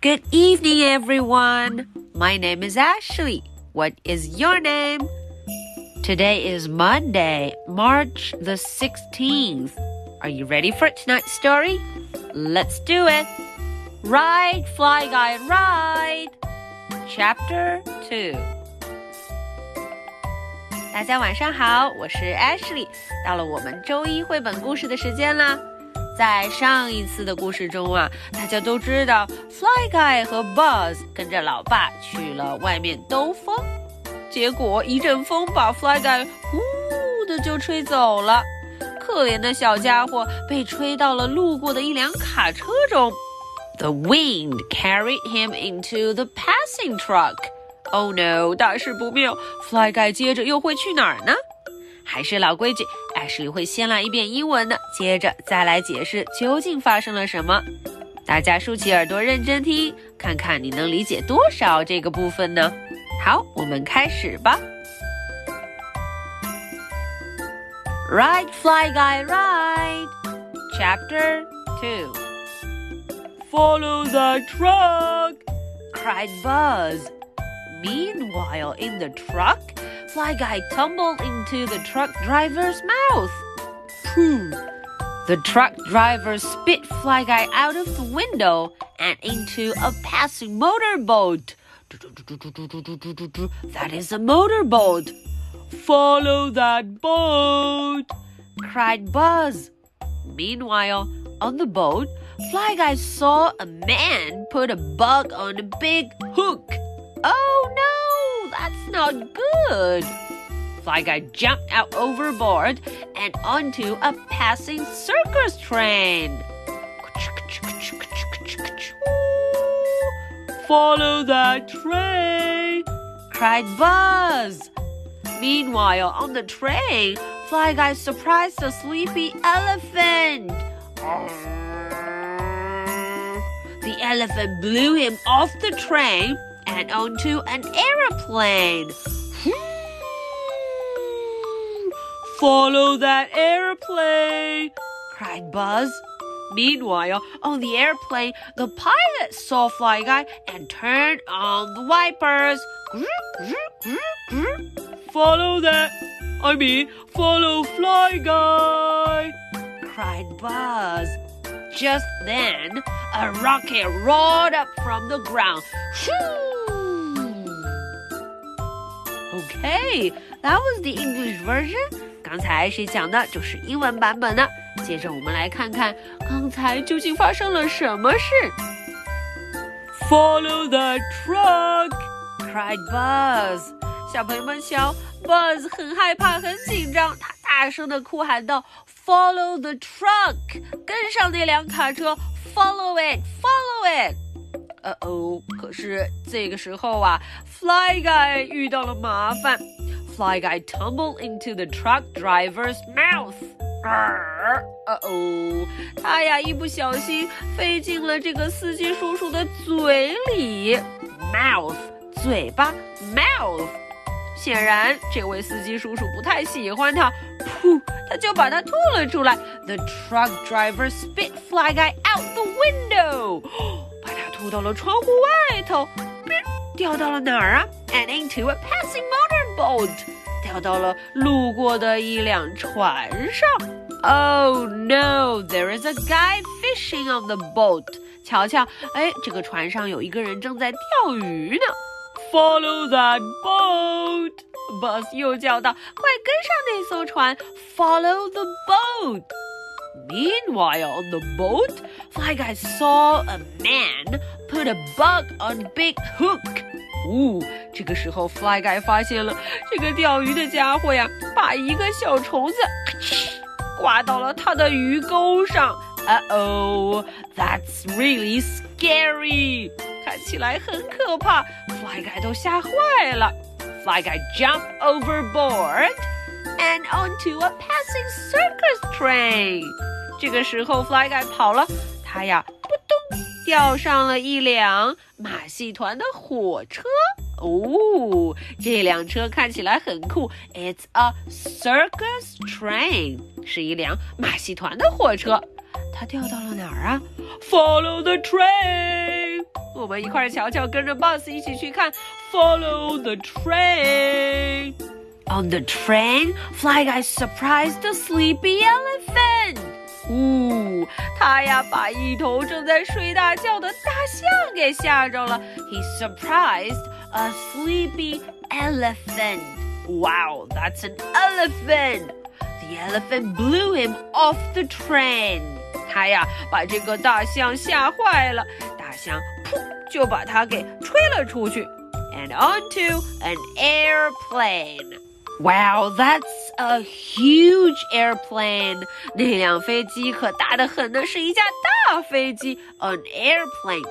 Good evening, everyone. My name is Ashley. What is your name? Today is Monday, March the 16th. Are you ready for tonight's story? Let's do it. Ride, Fly Guy, ride. Chapter 2. 大家晚上好，我是 Ashley。到了我们周一绘本故事的时间啦。 在上一次的故事中啊，大家都知道，Fly Guy 和 Buzz 跟着老爸去了外面兜风，结果一阵风把 Fly Guy 呼的就吹走了，可怜的小家伙被吹到了路过的一辆卡车中。The wind carried him into the passing truck. Oh no！大事不妙，Fly Guy 接着又会去哪儿呢？还是老规矩，艾什里会先来一遍英文的，接着再来解释究竟发生了什么。大家竖起耳朵认真听，看看你能理解多少这个部分呢？好，我们开始吧。Ride, fly guy, ride. Chapter two. Follow the truck, cried Buzz. Meanwhile, in the truck, Fly Guy tumbled into the truck driver's mouth. The truck driver spit Fly Guy out of the window and into a passing motorboat. That is a motorboat. Follow that boat, cried Buzz. Meanwhile, on the boat, Fly Guy saw a man put a bug on a big hook. Oh no, that's not good. Fly Guy jumped out overboard and onto a passing circus train. follow that train, cried Buzz. Meanwhile, on the train, Fly Guy surprised a sleepy elephant. The elephant blew him off the train and onto an aeroplane. Hmm. Follow that airplane, cried Buzz. Meanwhile, on the airplane, the pilot saw Fly Guy and turned on the wipers. Follow that. I mean, follow Fly Guy, cried Buzz. Just then, a rocket roared up from the ground. Okay, that was the English version. 刚才谁讲的就是英文版本的。接着我们来看看刚才究竟发生了什么事。Follow the truck! cried Buzz. 小朋友们瞧，Buzz 很害怕、很紧张，他大声的哭喊道：“Follow the truck！跟上那辆卡车，Follow it！Follow it！” 呃哦，可是这个时候啊，Fly Guy 遇到了麻烦。Fly Guy tumbled into the truck driver's mouth. 呃哦，他呀一不小心飞进了这个司机叔叔的嘴里，mouth 嘴巴，mouth。显然，这位司机叔叔不太喜欢他，噗，他就把他吐了出来。The truck driver spit Fly Guy out the window，把他吐到了窗户外头，掉到了哪儿啊？And into a passing motorboat。掉到了路过的一辆船上。Oh no! There is a guy fishing on the boat. 瞧瞧，哎，这个船上有一个人正在钓鱼呢。Follow that boat! Buzz 又叫道：“快跟上那艘船！Follow the boat!” Meanwhile, on the boat, Fly Guy saw a man put a bug on big hook. 哦，这个时候，Fly Guy 发现了这个钓鱼的家伙呀，把一个小虫子挂到了他的鱼钩上。Uh oh, that's really scary！看起来很可怕，Fly Guy 都吓坏了。Fly Guy jumped overboard And onto a passing circus train。这个时候，Fly Guy 跑了，他呀，扑通掉上了一辆马戏团的火车。哦，这辆车看起来很酷，It's a circus train，是一辆马戏团的火车。它掉到了哪儿啊？Follow the train。我们一块儿瞧瞧，跟着 Buzz 一起去看。Follow the train. On the train, Fly Guy surprised a sleepy elephant. 呜，他呀把一头正在睡大觉的大象给吓着了。He surprised a sleepy elephant. Wow, that's an elephant. The elephant blew him off the train. 他呀把这个大象吓坏了，大象噗就把他给吹了出去，and onto an airplane. Wow, that's a huge airplane. 那辆飞机可大得很呢，是一架大飞机，an airplane.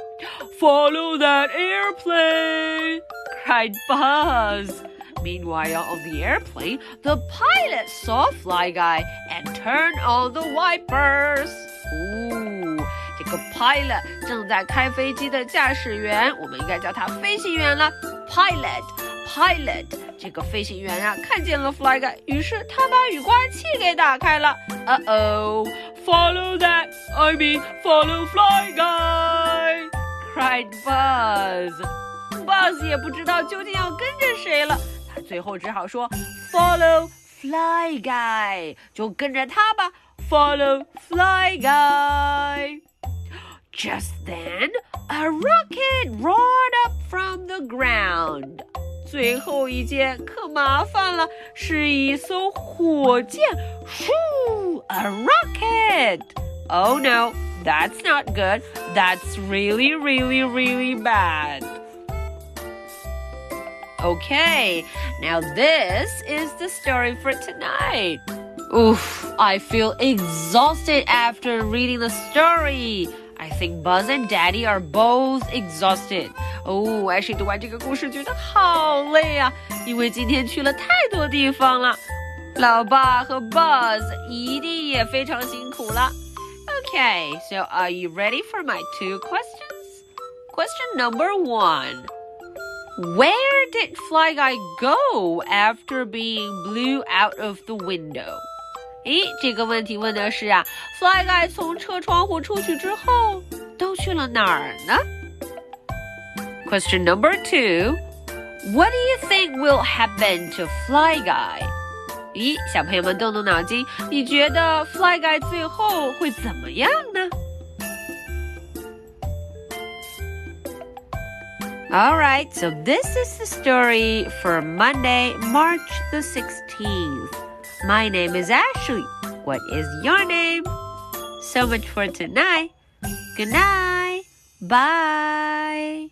Follow that airplane. cried Buzz. Meanwhile, on the airplane, the pilot saw Fly Guy and turned on the wipers. 哦，这个 pilot 正在开飞机的驾驶员，我们应该叫他飞行员了。 Pilot，这个飞行员啊，看见了 Fly Guy，于是他把雨刮器给打开了。Uh oh，follow that，I mean follow Fly Guy，cried Buzz。Buzz 也不知道究竟要跟着谁了。他最后只好说 Follow Fly Guy，就跟着他吧。Follow Fly Guy。Just then, a rocket roared up from the ground. 最后一件可麻烦了，是一艘火箭。咻，a rocket! Oh no, that's not good. That's really, really, really bad. Okay, now this is the story for tonight. Oof, I feel exhausted after reading the story. I think Buzz and Daddy are both exhausted. 哦，艾希读完这个故事觉得好累啊，因为今天去了太多地方了。老爸和 Buzz 一定也非常辛苦了。Okay, so are you ready for my two questions? Question number one. Where did Fly Guy go after being blew out of the window? 咦，这个问题问的是啊，Fly Guy 从车窗户出去之后都去了哪儿呢 ？Question number two. What do you think will happen to Fly Guy? 咦，小朋友们动动脑筋，你觉得 Fly Guy 最后会怎么样呢？All right, so this is the story for Monday, March the 16th. My name is Ashley. What is your name? So much for tonight. Good night. Bye.